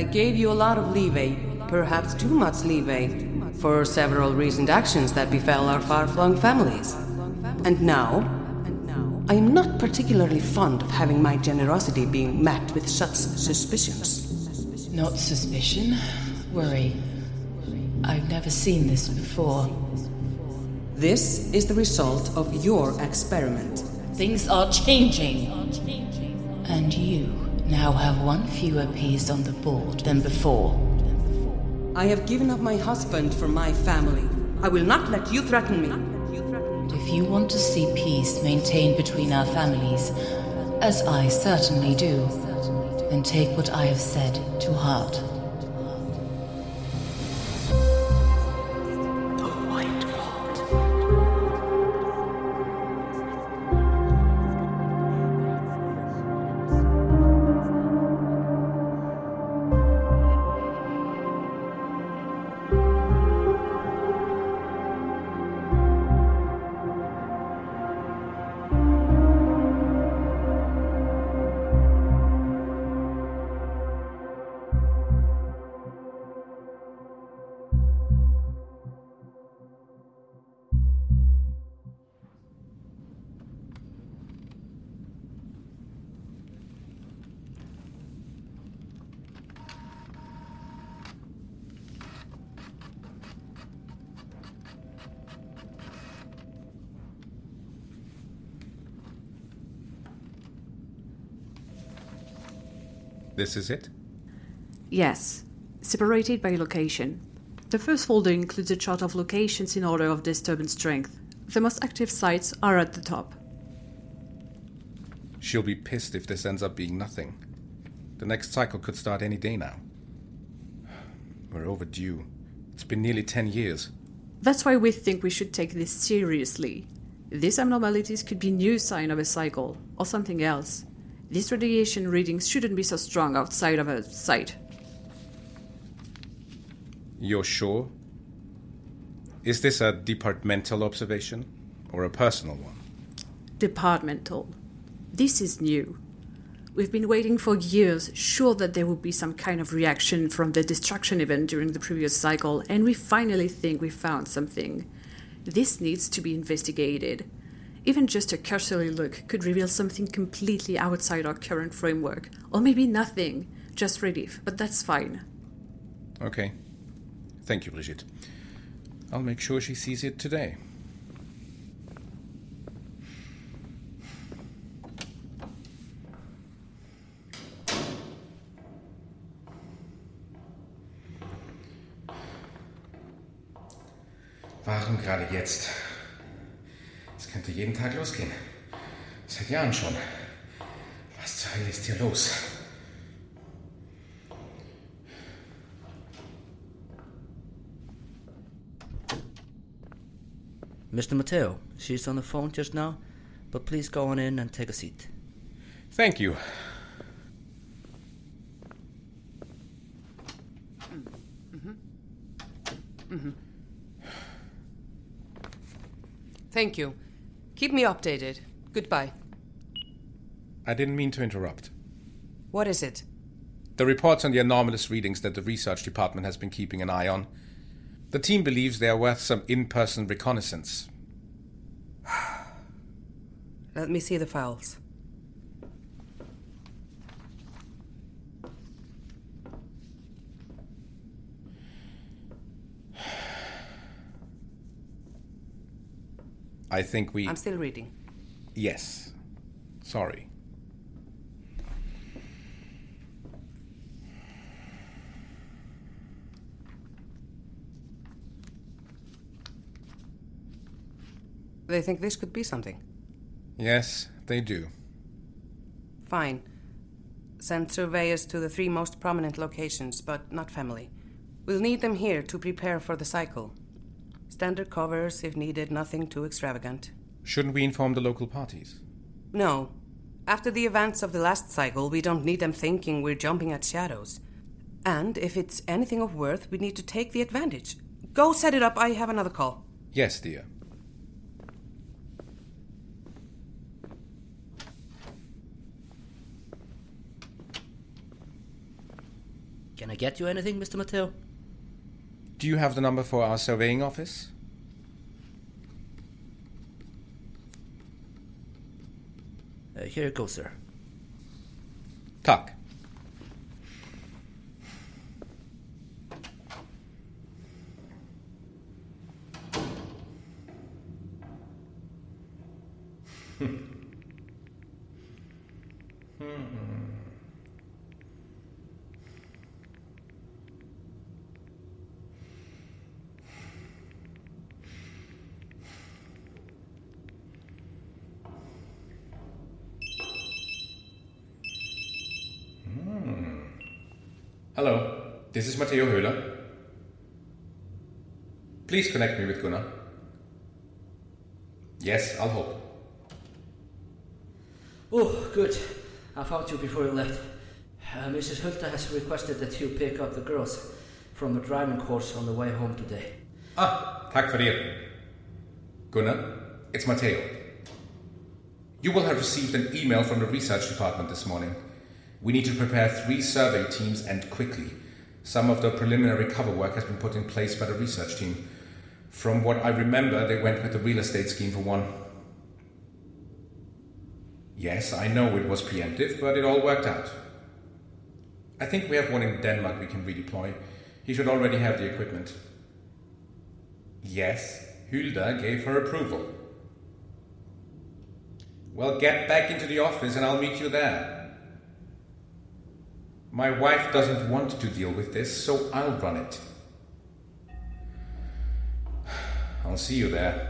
I gave you a lot of leeway, perhaps too much leeway, for several recent actions that befell our far flung families. And now, I am not particularly fond of having my generosity being met with such suspicions. Not suspicion, worry. I've never seen this before. This is the result of your experiment. Things are changing. And you now have one fewer piece on the board than before. I have given up my husband for my family. I will not let you threaten me. If you want to see peace maintained between our families, as I certainly do, then take what I have said to heart. This is it? Yes, separated by location. The first folder includes a chart of locations in order of disturbance strength. The most active sites are at the top. She'll be pissed if this ends up being nothing. The next cycle could start any day now. We're overdue. It's been nearly 10 years. That's why we think we should take this seriously. These abnormalities could be new sign of a cycle or something else. These radiation readings shouldn't be so strong outside of a site. You're sure? Is this a departmental observation or a personal one? Departmental. This is new. We've been waiting for years, sure that there would be some kind of reaction from the destruction event during the previous cycle, and we finally think we found something. This needs to be investigated. Even just a cursory look could reveal something completely outside our current framework, or maybe nothing, just relief, but that's fine. Okay. Thank you, Brigitte. I'll make sure she sees it today. Warum gerade jetzt? Es könnte jeden Tag losgehen. Seit Jahren schon. Was zur Hölle ist hier los? Mr. Mateo, she's on the phone just now, but please go on in and take a seat. Thank you. Thank you. Keep me updated. Goodbye. I didn't mean to interrupt. What is it? The reports on the anomalous readings that the research department has been keeping an eye on. The team believes they are worth some in person reconnaissance. Let me see the files. I think we. I'm still reading. Yes. Sorry. They think this could be something. Yes, they do. Fine. Send surveyors to the three most prominent locations, but not family. We'll need them here to prepare for the cycle. Standard covers if needed, nothing too extravagant. Shouldn't we inform the local parties? No. After the events of the last cycle, we don't need them thinking we're jumping at shadows. And if it's anything of worth, we need to take the advantage. Go set it up, I have another call. Yes, dear. Can I get you anything, Mr. Matteo? Do you have the number for our surveying office? Uh, here you go, sir. Tack. Hello, this is Matteo Höhler. Please connect me with Gunnar. Yes, I'll hold. Oh, good. I found you before you left. Uh, Mrs. Hulda has requested that you pick up the girls from a driving course on the way home today. Ah, tack för det. Gunnar, it's Matteo. You will have received an email from the research department this morning. We need to prepare three survey teams and quickly. Some of the preliminary cover work has been put in place by the research team. From what I remember, they went with the real estate scheme for one. Yes, I know it was preemptive, but it all worked out. I think we have one in Denmark we can redeploy. He should already have the equipment. Yes, Hulda gave her approval. Well, get back into the office and I'll meet you there. My wife doesn't want to deal with this, so I'll run it. I'll see you there.